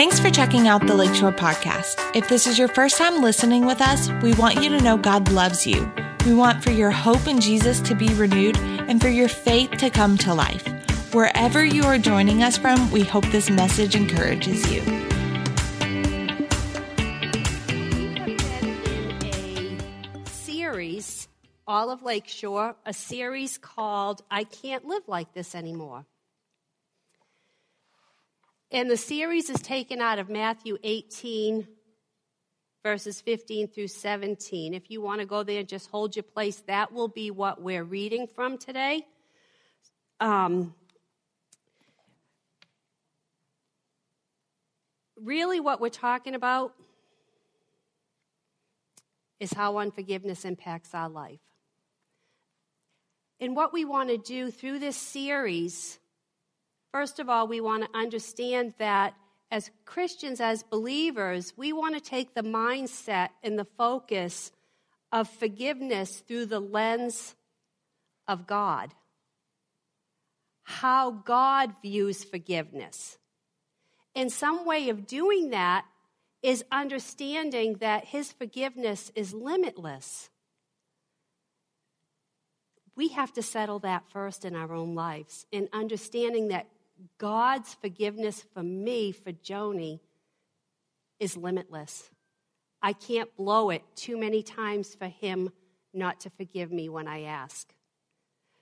Thanks for checking out the Lakeshore Podcast. If this is your first time listening with us, we want you to know God loves you. We want for your hope in Jesus to be renewed and for your faith to come to life. Wherever you are joining us from, we hope this message encourages you. In a series, all of Lakeshore, a series called I Can't Live Like This Anymore. And the series is taken out of Matthew 18, verses 15 through 17. If you want to go there, just hold your place. That will be what we're reading from today. Um, really, what we're talking about is how unforgiveness impacts our life. And what we want to do through this series First of all, we want to understand that as Christians, as believers, we want to take the mindset and the focus of forgiveness through the lens of God. How God views forgiveness. And some way of doing that is understanding that His forgiveness is limitless. We have to settle that first in our own lives in understanding that God's forgiveness for me, for Joni, is limitless. I can't blow it too many times for Him not to forgive me when I ask.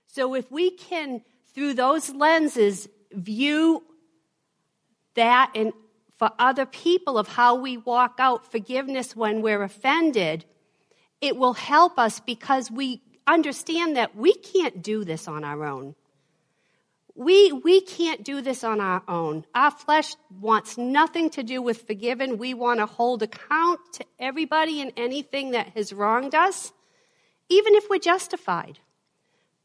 So if we can, through those lenses, view that and for other people of how we walk out forgiveness when we're offended, it will help us because we understand that we can't do this on our own. We, we can't do this on our own. Our flesh wants nothing to do with forgiven. We want to hold account to everybody and anything that has wronged us, even if we're justified.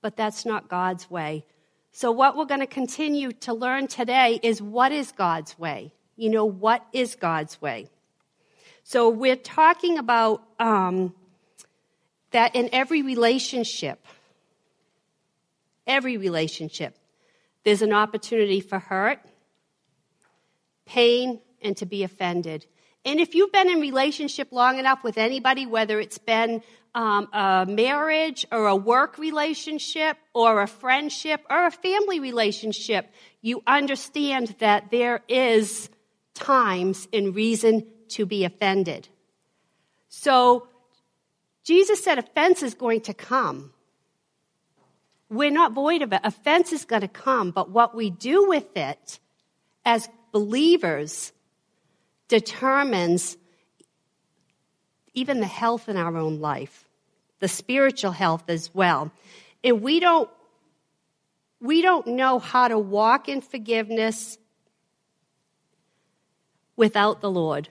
But that's not God's way. So, what we're going to continue to learn today is what is God's way? You know, what is God's way? So, we're talking about um, that in every relationship, every relationship, there's an opportunity for hurt, pain, and to be offended. And if you've been in relationship long enough with anybody, whether it's been um, a marriage or a work relationship or a friendship or a family relationship, you understand that there is times and reason to be offended. So Jesus said offense is going to come. We're not void of it. Offense is going to come, but what we do with it as believers determines even the health in our own life, the spiritual health as well. And we don't we don't know how to walk in forgiveness without the Lord.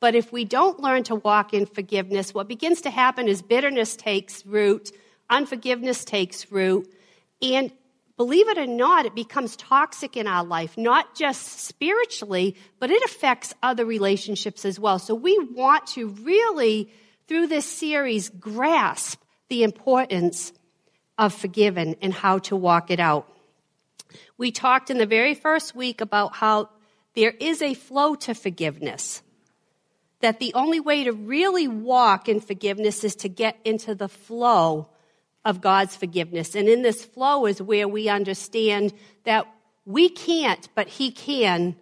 But if we don't learn to walk in forgiveness, what begins to happen is bitterness takes root unforgiveness takes root. And believe it or not, it becomes toxic in our life, not just spiritually, but it affects other relationships as well. So we want to really, through this series, grasp the importance of forgiven and how to walk it out. We talked in the very first week about how there is a flow to forgiveness. That the only way to really walk in forgiveness is to get into the flow of God's forgiveness. And in this flow is where we understand that we can't, but He can.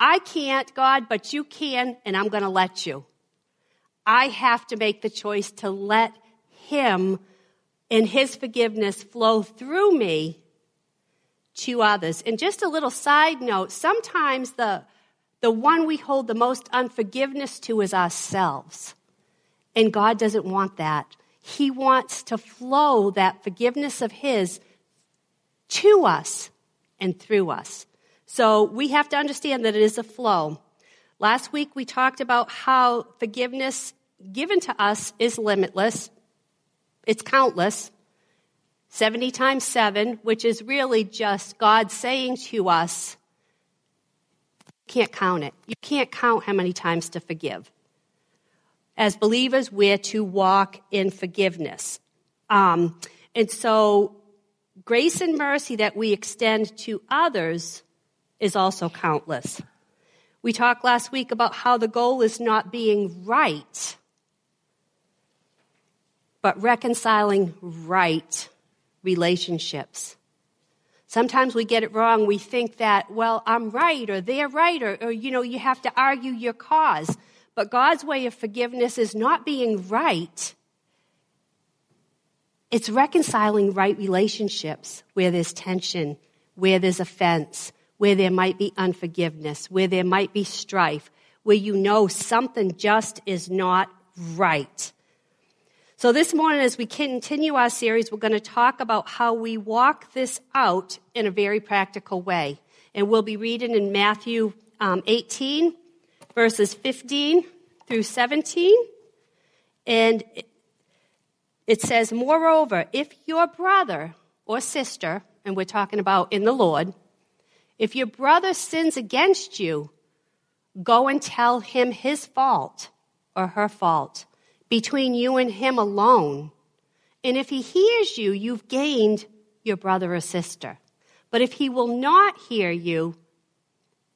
I can't, God, but you can, and I'm going to let you. I have to make the choice to let Him and His forgiveness flow through me to others. And just a little side note sometimes the, the one we hold the most unforgiveness to is ourselves. And God doesn't want that. He wants to flow that forgiveness of His to us and through us. So we have to understand that it is a flow. Last week we talked about how forgiveness given to us is limitless. It's countless. 70 times 7, which is really just God saying to us, you can't count it. You can't count how many times to forgive as believers, we're to walk in forgiveness. Um, and so grace and mercy that we extend to others is also countless. We talked last week about how the goal is not being right, but reconciling right relationships. Sometimes we get it wrong. We think that, well, I'm right or they're right or, or, you know, you have to argue your cause. But God's way of forgiveness is not being right. It's reconciling right relationships where there's tension, where there's offense, where there might be unforgiveness, where there might be strife, where you know something just is not right. So, this morning, as we continue our series, we're going to talk about how we walk this out in a very practical way. And we'll be reading in Matthew um, 18, verses 15 through 17. And it says, Moreover, if your brother or sister, and we're talking about in the Lord, if your brother sins against you, go and tell him his fault or her fault between you and him alone. And if he hears you, you've gained your brother or sister. But if he will not hear you,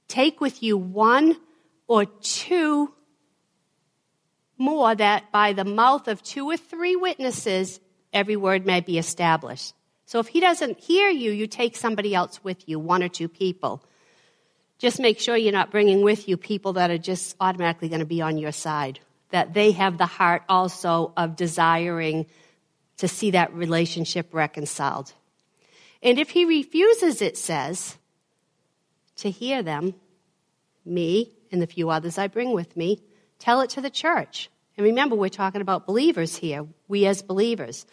take with you one or two more, that by the mouth of two or three witnesses, every word may be established. So if he doesn't hear you, you take somebody else with you, one or two people. Just make sure you're not bringing with you people that are just automatically going to be on your side that they have the heart also of desiring to see that relationship reconciled. And if he refuses, it says, to hear them, me and the few others I bring with me, tell it to the church. And remember, we're talking about believers here, we as believers.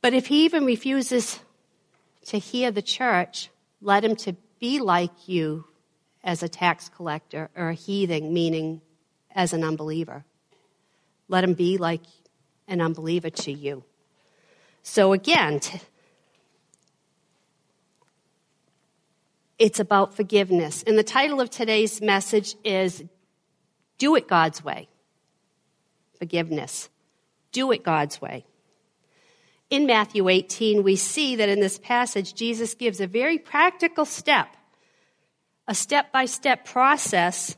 But if he even refuses to hear the church, let him to be like you as a tax collector or a heathen, meaning as an unbeliever. Let him be like an unbeliever to you. So again, it's about forgiveness. And the title of today's message is Do It God's Way. Forgiveness. Do it God's way. In Matthew 18, we see that in this passage, Jesus gives a very practical step, a step by step process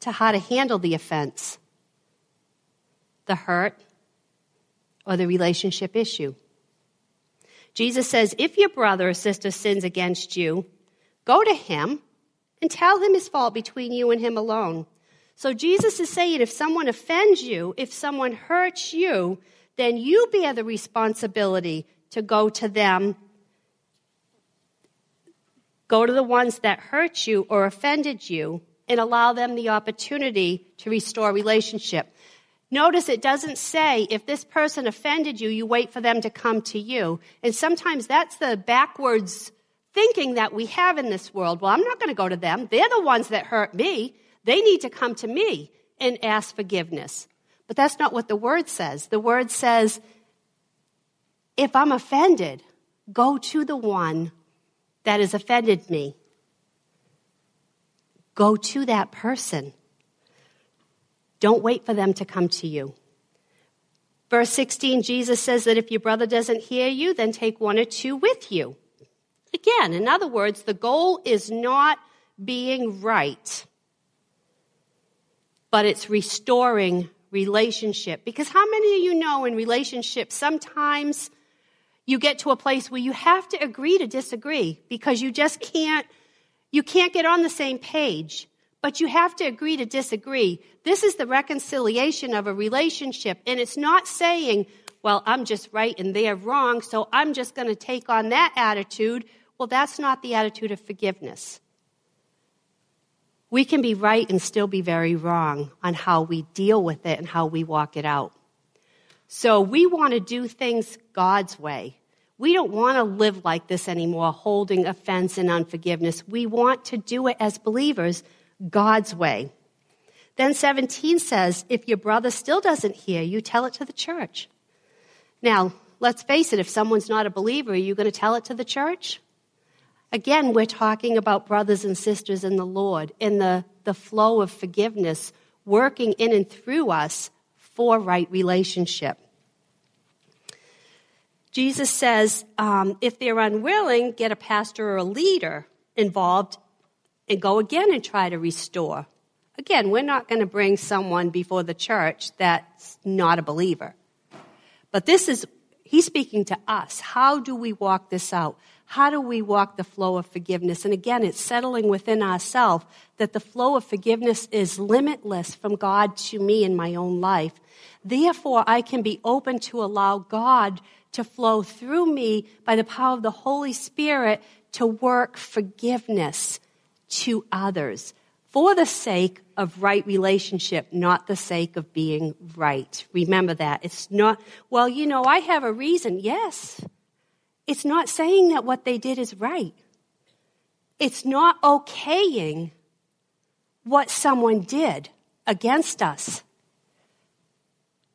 to how to handle the offense, the hurt, or the relationship issue. Jesus says, if your brother or sister sins against you, go to him and tell him his fault between you and him alone. So Jesus is saying if someone offends you, if someone hurts you, then you bear the responsibility to go to them. Go to the ones that hurt you or offended you and allow them the opportunity to restore relationship. Notice it doesn't say if this person offended you, you wait for them to come to you. And sometimes that's the backwards thinking that we have in this world. Well, I'm not going to go to them. They're the ones that hurt me. They need to come to me and ask forgiveness. But that's not what the word says. The word says, if I'm offended, go to the one that has offended me Go to that person. Don't wait for them to come to you. Verse 16, Jesus says that if your brother doesn't hear you, then take one or two with you. Again, in other words, the goal is not being right, but it's restoring relationship. Because how many of you know in relationships, sometimes you get to a place where you have to agree to disagree because you just can't you can't get on the same page, but you have to agree to disagree. This is the reconciliation of a relationship, and it's not saying, well, I'm just right and they're wrong, so I'm just going to take on that attitude. Well, that's not the attitude of forgiveness. We can be right and still be very wrong on how we deal with it and how we walk it out. So we want to do things God's way. We don't want to live like this anymore, holding offense and unforgiveness. We want to do it as believers God's way. Then 17 says, if your brother still doesn't hear you, tell it to the church. Now, let's face it, if someone's not a believer, are you going to tell it to the church? Again, we're talking about brothers and sisters in the Lord, in the, the flow of forgiveness, working in and through us for right relationship. Jesus says um, if they're unwilling, get a pastor or a leader involved and go again and try to restore. Again, we're not going to bring someone before the church that's not a believer. But this is, he's speaking to us. How do we walk this out? How do we walk the flow of forgiveness? And again, it's settling within ourselves that the flow of forgiveness is limitless from God to me in my own life. Therefore, I can be open to allow God to flow through me by the power of the Holy Spirit to work forgiveness to others for the sake of right relationship, not the sake of being right. Remember that. It's not, well, you know, I have a reason. Yes. It's not saying that what they did is right. It's not okaying what someone did against us.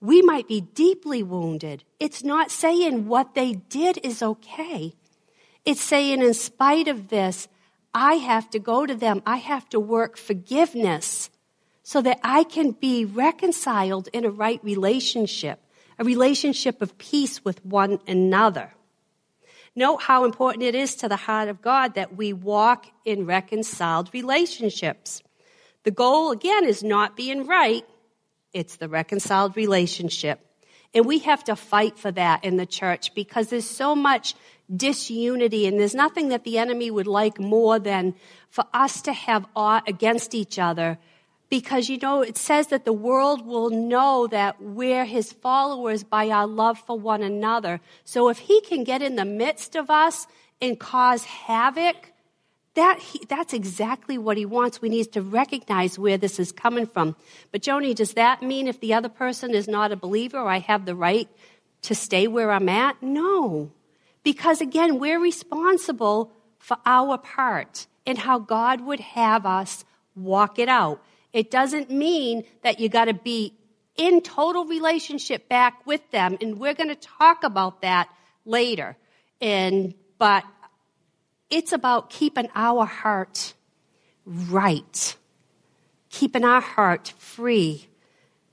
We might be deeply wounded. It's not saying what they did is okay. It's saying, in spite of this, I have to go to them. I have to work forgiveness so that I can be reconciled in a right relationship, a relationship of peace with one another. Note how important it is to the heart of God that we walk in reconciled relationships. The goal, again, is not being right, it's the reconciled relationship. And we have to fight for that in the church because there's so much disunity and there's nothing that the enemy would like more than for us to have aught against each other because you know it says that the world will know that we're his followers by our love for one another so if he can get in the midst of us and cause havoc that he, that's exactly what he wants. We need to recognize where this is coming from. But Joni, does that mean if the other person is not a believer, I have the right to stay where I'm at? No. Because again, we're responsible for our part and how God would have us walk it out. It doesn't mean that you got to be in total relationship back with them. And we're going to talk about that later. And, but it's about keeping our heart right, keeping our heart free,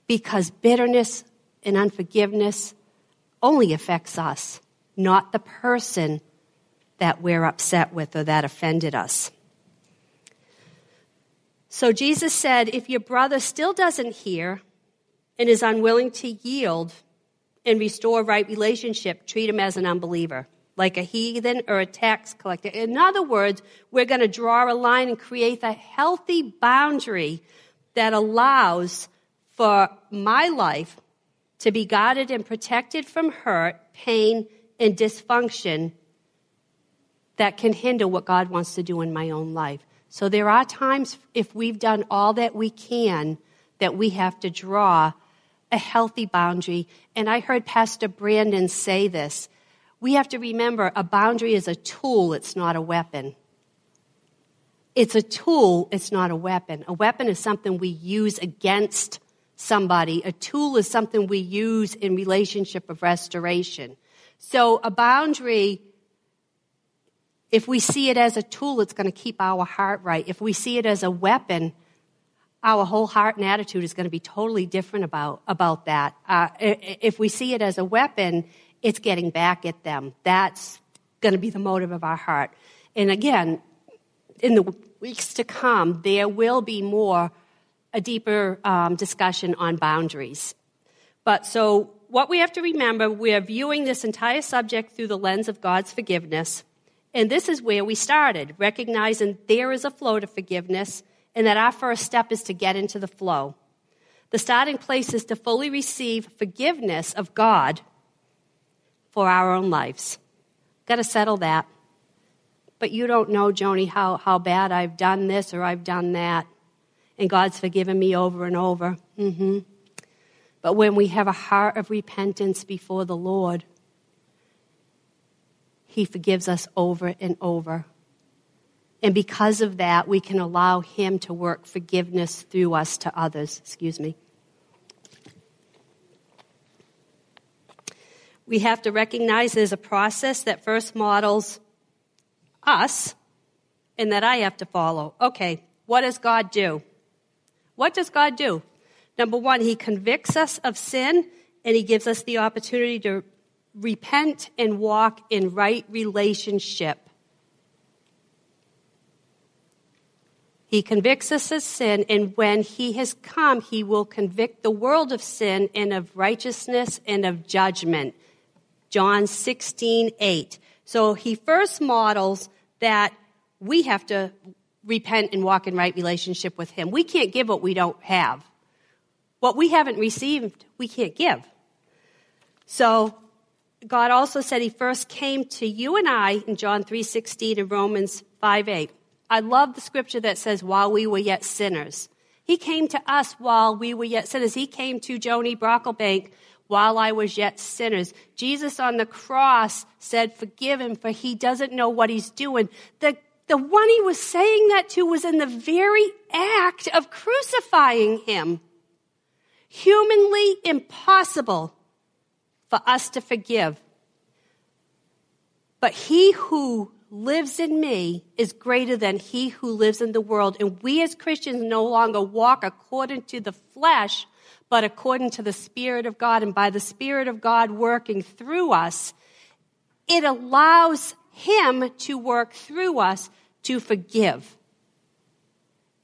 because bitterness and unforgiveness only affects us, not the person that we're upset with or that offended us. So Jesus said, if your brother still doesn't hear and is unwilling to yield and restore right relationship, treat him as an unbeliever like a heathen or a tax collector. In other words, we're going to draw a line and create a healthy boundary that allows for my life to be guarded and protected from hurt, pain, and dysfunction that can hinder what God wants to do in my own life. So there are times, if we've done all that we can, that we have to draw a healthy boundary. And I heard Pastor Brandon say this we have to remember a boundary is a tool, it's not a weapon. It's a tool, it's not a weapon. A weapon is something we use against somebody. A tool is something we use in relationship of restoration. So a boundary, if we see it as a tool, it's going to keep our heart right. If we see it as a weapon, our whole heart and attitude is going to be totally different about, about that. Uh, if we see it as a weapon, it's getting back at them. That's going to be the motive of our heart. And again, in the weeks to come, there will be more, a deeper um, discussion on boundaries. But so, what we have to remember, we're viewing this entire subject through the lens of God's forgiveness. And this is where we started, recognizing there is a flow to forgiveness, and that our first step is to get into the flow. The starting place is to fully receive forgiveness of God for our own lives. Got to settle that. But you don't know, Joni, how, how bad I've done this or I've done that. And God's forgiven me over and over. Mm-hmm. But when we have a heart of repentance before the Lord, He forgives us over and over. And because of that, we can allow Him to work forgiveness through us to others. Excuse me. we have to recognize there's a process that first models us and that I have to follow. Okay, what does God do? What does God do? Number one, He convicts us of sin and He gives us the opportunity to repent and walk in right relationship. He convicts us of sin, and when he has come, he will convict the world of sin and of righteousness and of judgment. John 16, 8. So he first models that we have to repent and walk in right relationship with him. We can't give what we don't have. What we haven't received, we can't give. So God also said he first came to you and I in John 3:16 and Romans 5:8. I love the scripture that says while we were yet sinners. He came to us while we were yet sinners. He came to Joni Brockelbank while I was yet sinners. Jesus on the cross said, Forgive him, for he doesn't know what he's doing. The, the one he was saying that to was in the very act of crucifying him. Humanly impossible for us to forgive. But he who lives in me is greater than he who lives in the world. And we as Christians no longer walk according to the flesh, but according to the Spirit of God. And by the Spirit of God working through us, it allows him to work through us to forgive.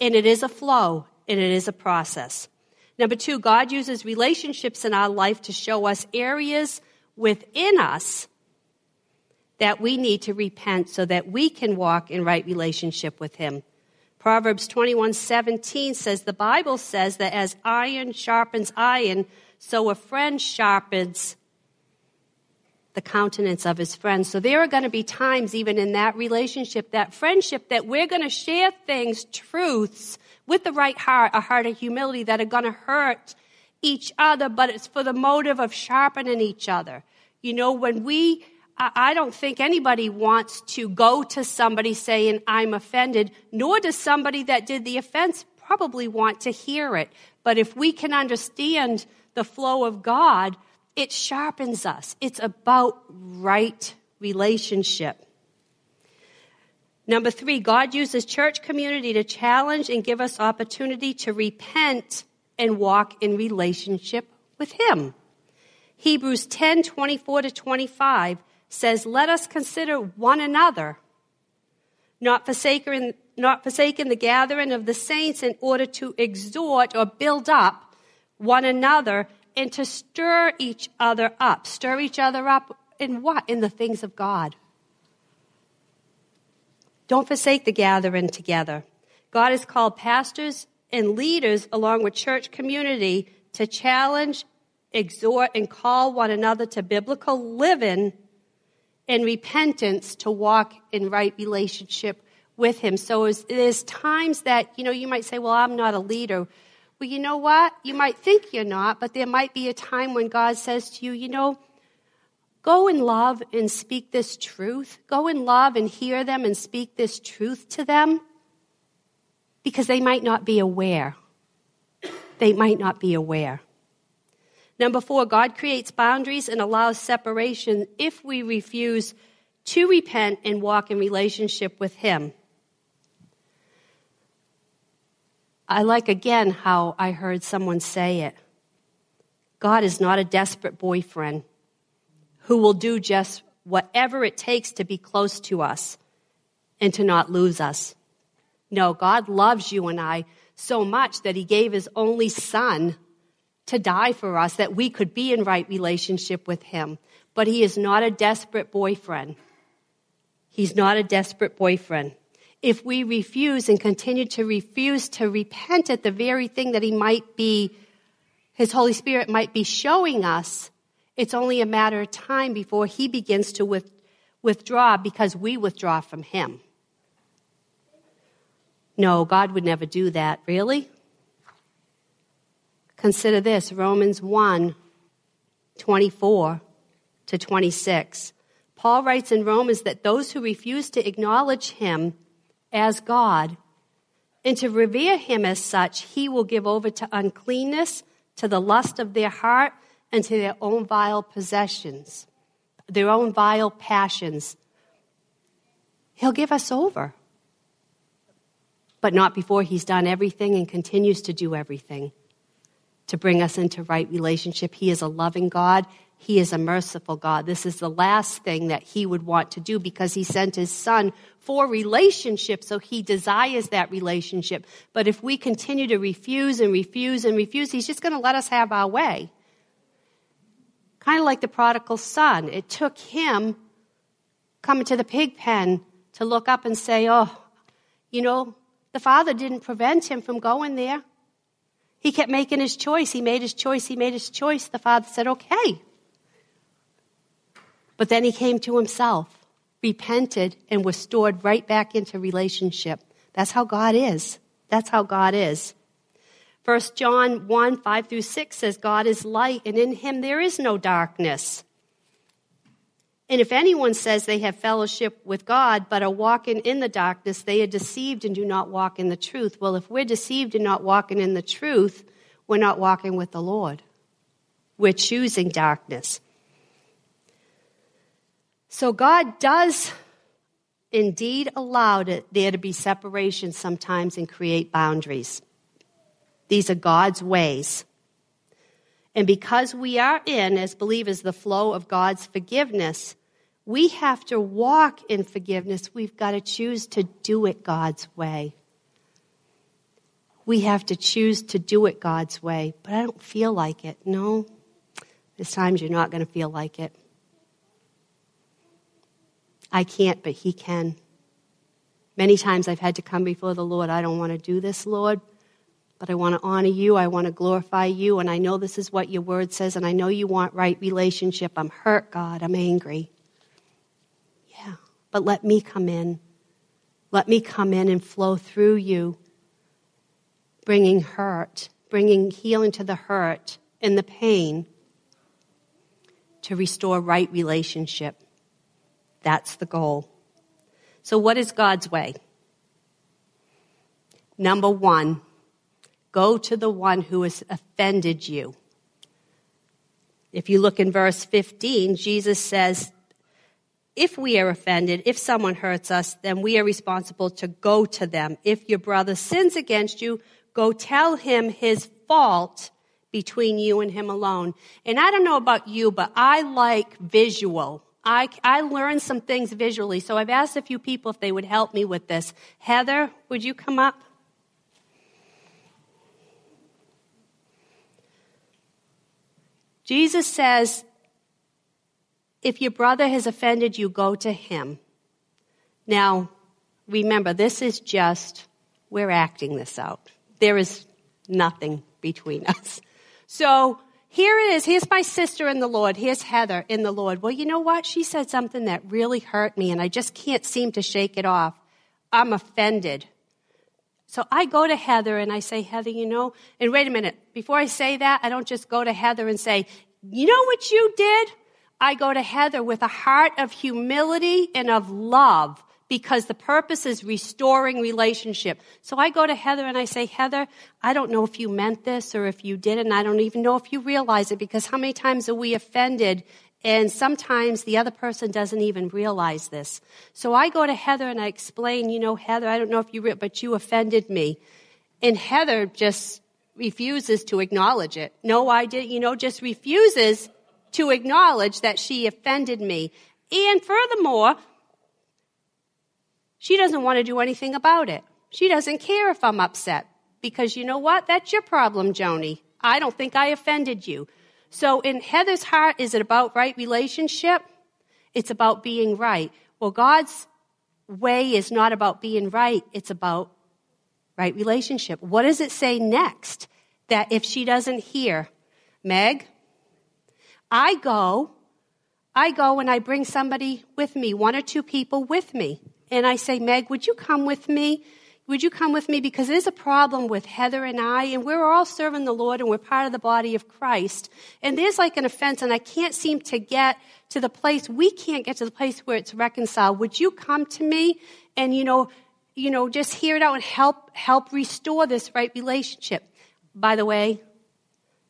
And it is a flow and it is a process. Number two, God uses relationships in our life to show us areas within us that we need to repent so that we can walk in right relationship with Him. Proverbs 21 17 says, The Bible says that as iron sharpens iron, so a friend sharpens the countenance of his friends. So there are going to be times, even in that relationship, that friendship, that we're going to share things, truths, with the right heart, a heart of humility that are going to hurt each other, but it's for the motive of sharpening each other. You know, when we, I don't think anybody wants to go to somebody saying, I'm offended, nor does somebody that did the offense probably want to hear it. But if we can understand the flow of God, it sharpens us. It's about right relationship. Number three, God uses church community to challenge and give us opportunity to repent and walk in relationship with Him. Hebrews 10 24 to 25 says, Let us consider one another, not forsaking, not forsaking the gathering of the saints in order to exhort or build up one another and to stir each other up. Stir each other up in what? In the things of God. Don't forsake the gathering together. God has called pastors and leaders along with church community to challenge, exhort, and call one another to biblical living and repentance to walk in right relationship with Him. So there's times that, you know, you might say, well, I'm not a leader. Well, you know what? You might think you're not, but there might be a time when God says to you, you know, Go in love and speak this truth. Go in love and hear them and speak this truth to them because they might not be aware. They might not be aware. Number four, God creates boundaries and allows separation if we refuse to repent and walk in relationship with Him. I like again how I heard someone say it. God is not a desperate boyfriend who will do just whatever it takes to be close to us and to not lose us. No, God loves you and I so much that He gave His only Son to die for us that we could be in right relationship with Him. But He is not a desperate boyfriend. He's not a desperate boyfriend. If we refuse and continue to refuse to repent at the very thing that He might be, His Holy Spirit might be showing us, it's only a matter of time before he begins to with, withdraw because we withdraw from him. No, God would never do that. Really? Consider this Romans 1 24 to 26. Paul writes in Romans that those who refuse to acknowledge him as God and to revere him as such, he will give over to uncleanness, to the lust of their heart and to their own vile possessions, their own vile passions. He'll give us over. But not before he's done everything and continues to do everything to bring us into right relationship. He is a loving God He is a merciful God. This is the last thing that He would want to do because He sent His Son for relationship, so He desires that relationship. But if we continue to refuse and refuse and refuse, He's just going to let us have our way. Kind of like the prodigal son. It took him coming to the pig pen to look up and say, Oh, you know, the father didn't prevent him from going there. He kept making his choice. He made his choice. He made his choice. The father said, Okay. But then he came to himself, repented, and was stored right back into relationship. That's how God is. That's how God is. 1 John 1 5 through 6 says, God is light, and in him there is no darkness. And if anyone says they have fellowship with God, but are walking in the darkness, they are deceived and do not walk in the truth. Well, if we're deceived and not walking in the truth, we're not walking with the Lord. We're choosing darkness. So God does indeed allow there to be separation sometimes and create boundaries. These are God's ways. And because we are in, as believers, the flow of God's forgiveness, we have to walk in forgiveness. We've got to choose to do it God's way. We have to choose to do it God's way. But I don't feel like it. No, there's times you're not going to feel like it. I can't, but He can. Many times I've had to come before the Lord. I don't want to do this, Lord but I want to honor you. I want to glorify you. And I know this is what your word says. And I know you want right relationship. I'm hurt, God. I'm angry. Yeah. But let me come in. Let me come in and flow through you, bringing hurt, bringing healing to the hurt and the pain to restore right relationship. That's the goal. So, what is God's way? Number one, Go to the one who has offended you. If you look in verse 15, Jesus says, if we are offended, if someone hurts us, then we are responsible to go to them. If your brother sins against you, go tell him his fault between you and him alone. And I don't know about you, but I like visual. I, I learn some things visually, so I've asked a few people if they would help me with this. Heather, would you come up? Jesus says, if your brother has offended you, go to him. Now, remember, this is just, we're acting this out. There is nothing between us. So, here it is. Here's my sister in the Lord. Here's Heather in the Lord. Well, you know what? She said something that really hurt me, and I just can't seem to shake it off. I'm offended. So I go to Heather and I say, Heather, you know, and wait a minute, before I say that, I don't just go to Heather and say, you know what you did? I go to Heather with a heart of humility and of love because the purpose is restoring relationship. So I go to Heather and I say, Heather, I don't know if you meant this or if you did, and I don't even know if you realize it because how many times are we offended and sometimes the other person doesn't even realize this. So I go to Heather and I explain, you know, Heather, I don't know if you, re- but you offended me. And Heather just refuses to acknowledge it. No, I did, you know, just refuses to acknowledge that she offended me. And furthermore, she doesn't want to do anything about it. She doesn't care if I'm upset because you know what? That's your problem, Joni. I don't think I offended you. So in Heather's heart, is it about right relationship? It's about being right. Well, God's way is not about being right. It's about right relationship. What does it say next? That if she doesn't hear, Meg, I go, I go and I bring somebody with me, one or two people with me. And I say, Meg, would you come with me? Would you come with me? Because there's a problem with Heather and I, and we're all serving the Lord and we're part of the body of Christ. And there's like an offense, and I can't seem to get to the place, we can't get to the place where it's reconciled. Would you come to me and, you know, you know, just hear it out and help, help restore this right relationship? By the way,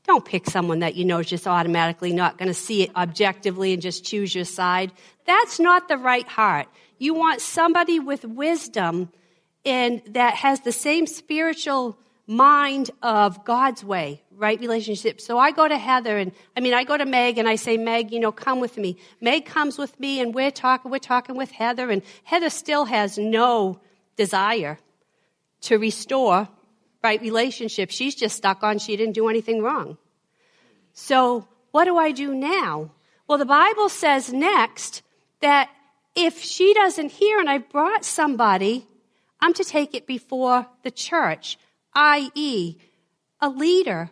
don't pick someone that you know is just automatically not going to see it objectively and just choose your side. That's not the right heart. You want somebody with wisdom and that has the same spiritual mind of God's way, right relationship. So I go to Heather and, I mean, I go to Meg and I say, Meg, you know, come with me. Meg comes with me and we're talking, we're talking with Heather and Heather still has no desire to restore right relationship. She's just stuck on she didn't do anything wrong. So what do I do now? Well, the Bible says next that if she doesn't hear and I brought somebody, I'm to take it before the church, i.e., a leader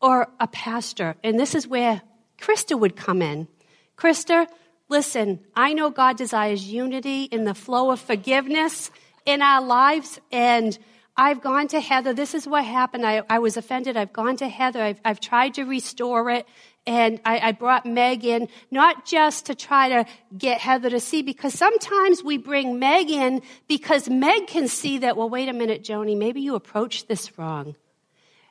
or a pastor. And this is where Krista would come in. Krista, listen, I know God desires unity in the flow of forgiveness in our lives. And I've gone to Heather. This is what happened. I, I was offended. I've gone to Heather. I've, I've tried to restore it. And I, I brought Meg in, not just to try to get Heather to see, because sometimes we bring Meg in because Meg can see that, well, wait a minute, Joni, maybe you approached this wrong.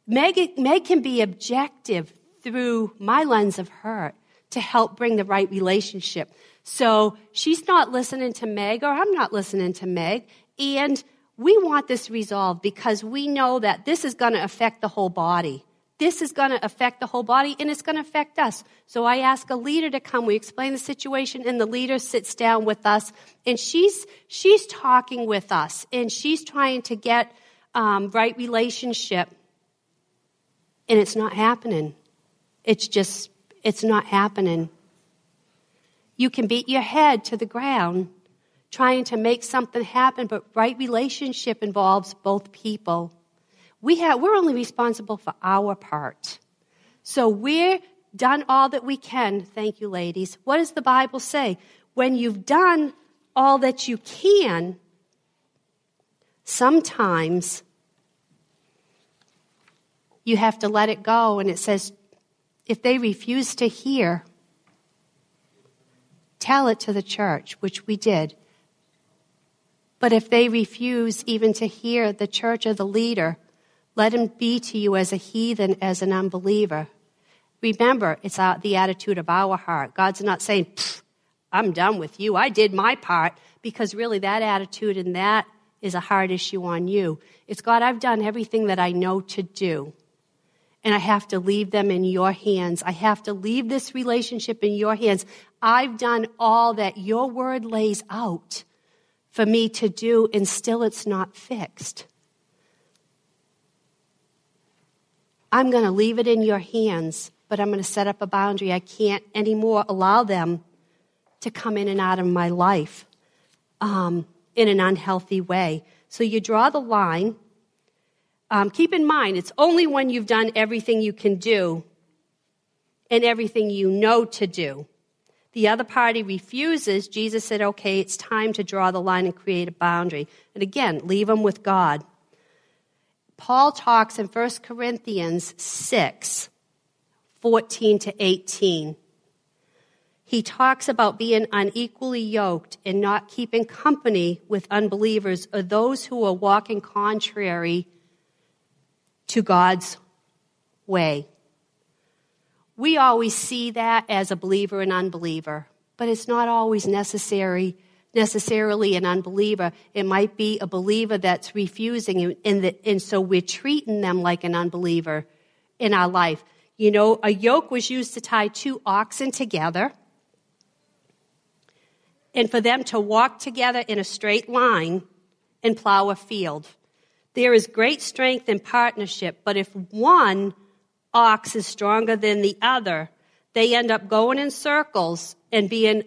Meg, Meg can be objective through my lens of hurt to help bring the right relationship. So she's not listening to Meg, or I'm not listening to Meg. And we want this resolved because we know that this is going to affect the whole body. This is going to affect the whole body and it's going to affect us. So I ask a leader to come. We explain the situation and the leader sits down with us and she's, she's talking with us and she's trying to get um, right relationship. And it's not happening. It's just, it's not happening. You can beat your head to the ground trying to make something happen, but right relationship involves both people. We have, we're only responsible for our part. So we're done all that we can. Thank you, ladies. What does the Bible say? When you've done all that you can, sometimes you have to let it go. And it says, if they refuse to hear, tell it to the church, which we did. But if they refuse even to hear the church or the leader, let him be to you as a heathen, as an unbeliever. Remember, it's the attitude of our heart. God's not saying, I'm done with you. I did my part, because really that attitude and that is a hard issue on you. It's God, I've done everything that I know to do. And I have to leave them in your hands. I have to leave this relationship in your hands. I've done all that your word lays out for me to do, and still it's not fixed. I'm going to leave it in your hands, but I'm going to set up a boundary. I can't anymore allow them to come in and out of my life um, in an unhealthy way. So you draw the line. Um, keep in mind, it's only when you've done everything you can do and everything you know to do the other party refuses, Jesus said, okay, it's time to draw the line and create a boundary. And again, leave them with God. Paul talks in 1 Corinthians 6, 14 to 18. He talks about being unequally yoked and not keeping company with unbelievers or those who are walking contrary to God's way. We always see that as a believer and unbeliever, but it's not always necessary necessarily an unbeliever. It might be a believer that's refusing, and, the, and so we're treating them like an unbeliever in our life. You know, a yoke was used to tie two oxen together and for them to walk together in a straight line and plow a field. There is great strength in partnership, but if one ox is stronger than the other, they end up going in circles and being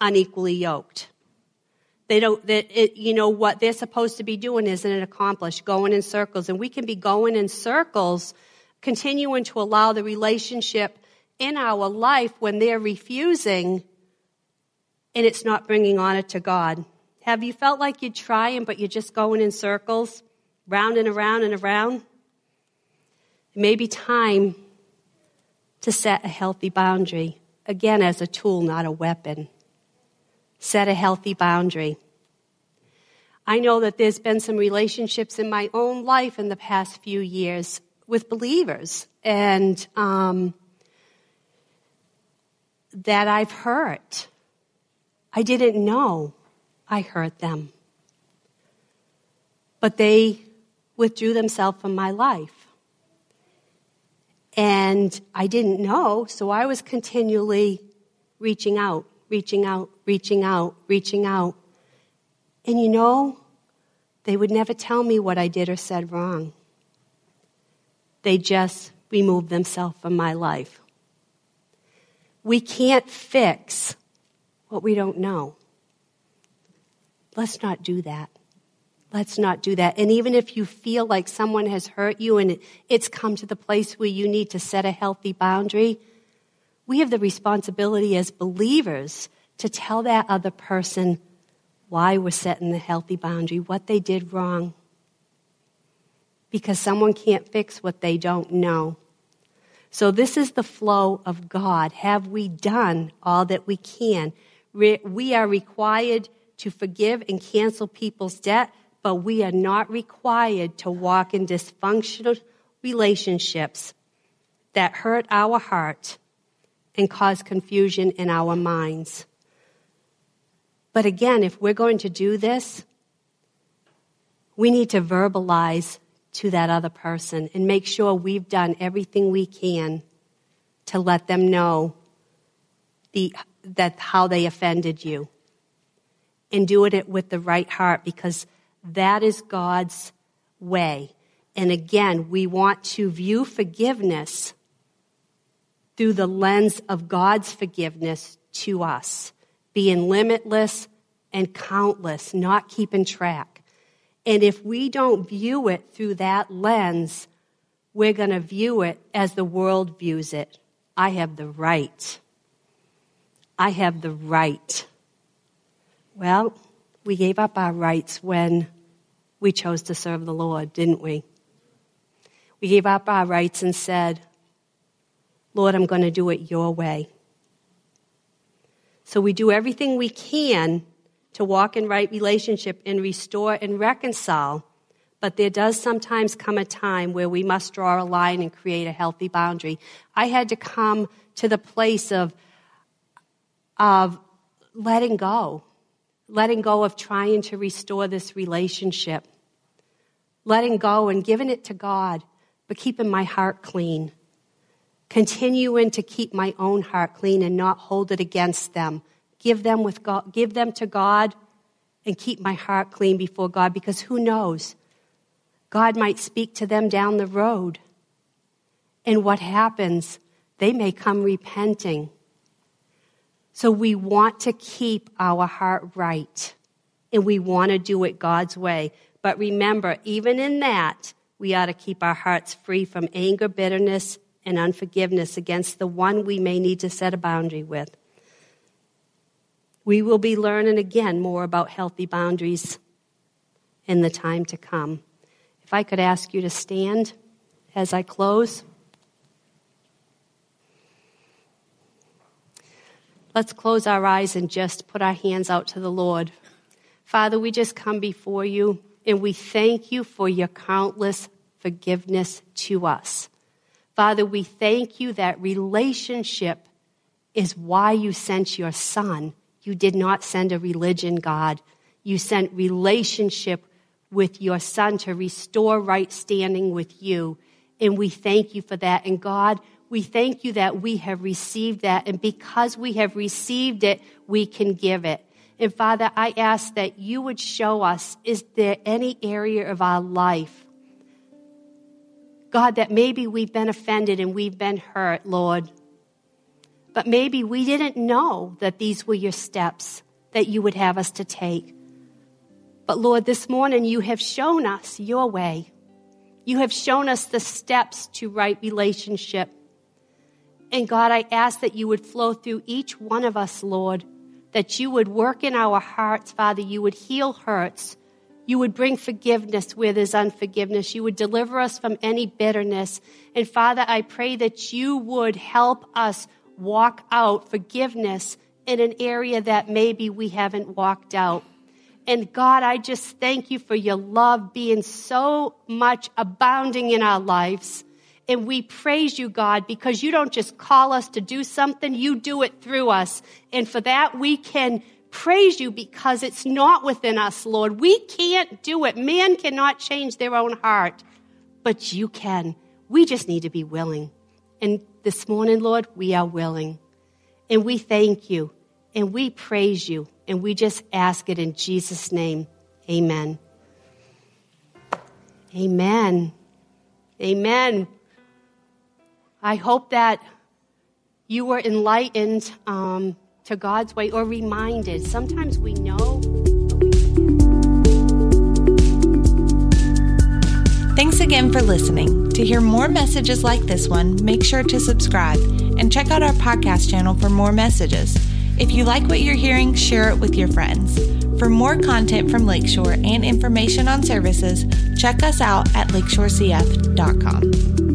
unequally yoked. They don't, that it, you know, what they're supposed to be doing isn't it accomplished, going in circles. And we can be going in circles, continuing to allow the relationship in our life when they're refusing and it's not bringing honor to God. Have you felt like you're trying, but you're just going in circles, round and around and around? It may be time to set a healthy boundary, again, as a tool, not a weapon. Set a healthy boundary. I know that there's been some relationships in my own life in the past few years with believers, and um, that I've hurt. I didn't know I hurt them. But they withdrew themselves from my life. And I didn't know, so I was continually reaching out, reaching out, reaching out, reaching out. And you know, they would never tell me what I did or said wrong. They just removed themselves from my life. We can't fix what we don't know. Let's not do that. Let's not do that. And even if you feel like someone has hurt you and it's come to the place where you need to set a healthy boundary, we have the responsibility as believers to tell that other person why we're setting the healthy boundary, what they did wrong. Because someone can't fix what they don't know. So, this is the flow of God. Have we done all that we can? We are required to forgive and cancel people's debt, but we are not required to walk in dysfunctional relationships that hurt our heart and cause confusion in our minds. But again, if we're going to do this, we need to verbalize to that other person and make sure we've done everything we can to let them know the, that how they offended you and do it with the right heart because that is God's way. And again, we want to view forgiveness through the lens of God's forgiveness to us, being limitless and countless, not keeping track. And if we don't view it through that lens, we're going to view it as the world views it. I have the right. I have the right. Well, we gave up our rights when we chose to serve the Lord, didn't we? We gave up our rights and said, Lord, I'm going to do it your way. So we do everything we can to walk in right relationship and restore and reconcile. But there does sometimes come a time where we must draw a line and create a healthy boundary. I had to come to the place of, of letting go, letting go of trying to restore this relationship, letting go and giving it to God, but keeping my heart clean continuing to keep my own heart clean and not hold it against them. Give them with God, give them to God and keep my heart clean before God because who knows? God might speak to them down the road. And what happens? They may come repenting. So we want to keep our heart right and we want to do it God's way. But remember, even in that, we ought to keep our hearts free from anger, bitterness, and unforgiveness against the one we may need to set a boundary with. We will be learning again more about healthy boundaries in the time to come. If I could ask you to stand as I close. Let's close our eyes and just put our hands out to the Lord. Father, we just come before you and we thank you for your countless forgiveness to us. Father, we thank you that relationship is why you sent your son. You did not send a religion, God. You sent relationship with your son to restore right standing with you. And we thank you for that. And God, we thank you that we have received that. And because we have received it, we can give it. And Father, I ask that you would show us, is there any area of our life God, that maybe we've been offended and we've been hurt, Lord. But maybe we didn't know that these were your steps that you would have us to take. But Lord, this morning you have shown us your way. You have shown us the steps to right relationship. And God, I ask that you would flow through each one of us, Lord, that you would work in our hearts, Father. You would heal hurts. You would bring forgiveness where there's unforgiveness. You would deliver us from any bitterness. And Father, I pray that you would help us walk out forgiveness in an area that maybe we haven't walked out. And God, I just thank you for your love being so much abounding in our lives. And we praise you, God, because you don't just call us to do something, you do it through us. And for that, we can praise you because it's not within us, Lord. We can't do it. Man cannot change their own heart, but you can. We just need to be willing. And this morning, Lord, we are willing. And we thank you and we praise you. And we just ask it in Jesus' name. Amen. Amen. Amen. I hope that you were enlightened um, to God's way or reminded. Sometimes we know. But we Thanks again for listening. To hear more messages like this one, make sure to subscribe and check out our podcast channel for more messages. If you like what you're hearing, share it with your friends. For more content from Lakeshore and information on services, check us out at lakeshorecf.com.